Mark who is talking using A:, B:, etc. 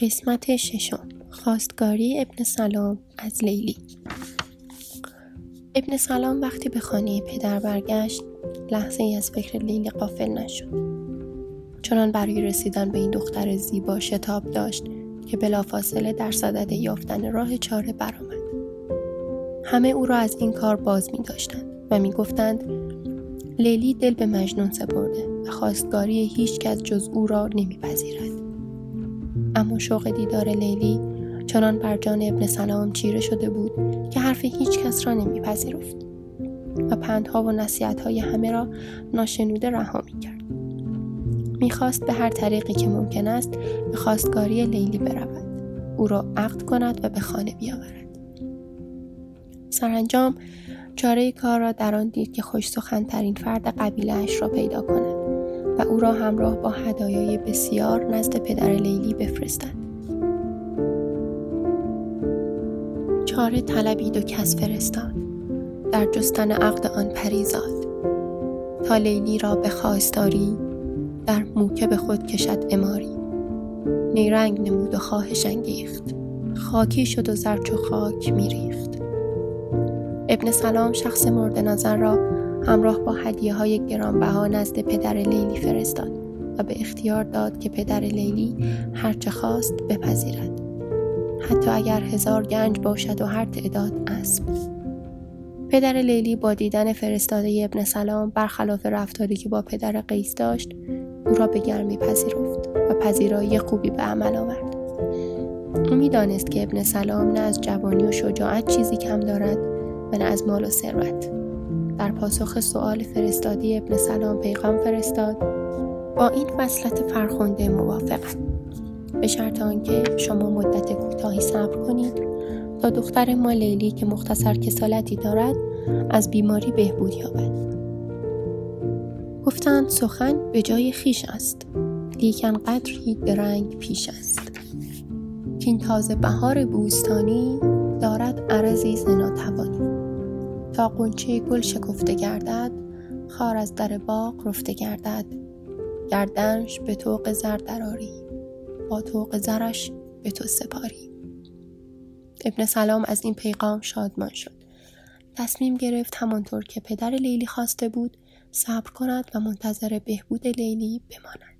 A: قسمت ششم. خواستگاری ابن سلام از لیلی. ابن سلام وقتی به خانه پدر برگشت لحظه ای از فکر لیلی قافل نشد. چنان برای رسیدن به این دختر زیبا شتاب داشت که بلافاصله در صدد یافتن راه چاره برآمد. همه او را از این کار باز می داشتند و می گفتند لیلی دل به مجنون سپرده و خواستگاری هیچ کس جز او را نمیپذیرد. اما شوق دیدار لیلی چنان بر جان ابن سلام چیره شده بود که حرف هیچ کس را نمیپذیرفت و پندها و های همه را ناشنوده رها می‌کرد. می‌خواست به هر طریقی که ممکن است به خواستگاری لیلی برود. او را عقد کند و به خانه بیاورد. سرانجام چاره کار را در آن دید که خوش سخنترین فرد قبیلهاش را پیدا کند. و او را همراه با هدایای بسیار نزد پدر لیلی بفرستد چاره طلبید و کس فرستاد. در جستن عقد آن پریزاد تا لیلی را به خواستاری در موکب خود کشد اماری نیرنگ نمود و خواهش انگیخت. خاکی شد و زرچ و خاک میریخت. ابن سلام شخص مورد نظر را همراه با هدیه های گرانبها نزد پدر لیلی فرستاد و به اختیار داد که پدر لیلی هرچه خواست بپذیرد. حتی اگر هزار گنج باشد و هر تعداد اسب. پدر لیلی با دیدن فرستاده ابن سلام برخلاف رفتاری که با پدر قیس داشت او را به گرمی پذیرفت و پذیرایی خوبی به عمل آورد. او می‌دانست که ابن سلام نه از جوانی و شجاعت چیزی کم دارد و نه از مال و ثروت. در پاسخ سؤال فرستادی ابن سلام پیغام فرستاد. با این وصلت فرخنده موافقم. به شرط آنکه شما مدت کوتاهی صبر کنید تا دختر ما لیلی که مختصر کسالتی دارد از بیماری بهبود یابد. گفتند سخن به جای خیش است لیکن قدری درنگ پیش است. که این تازه بهار بوستانی دارد عرضی زناتوانی. تا قنچه گل شکفته گردد خار از در باغ رفته گردد. گردنش به توق زر دراری با توق زرش به تو سپاری. ابن سلام از این پیغام شادمان شد. تصمیم گرفت همانطور که پدر لیلی خواسته بود صبر کند و منتظر بهبود لیلی بماند.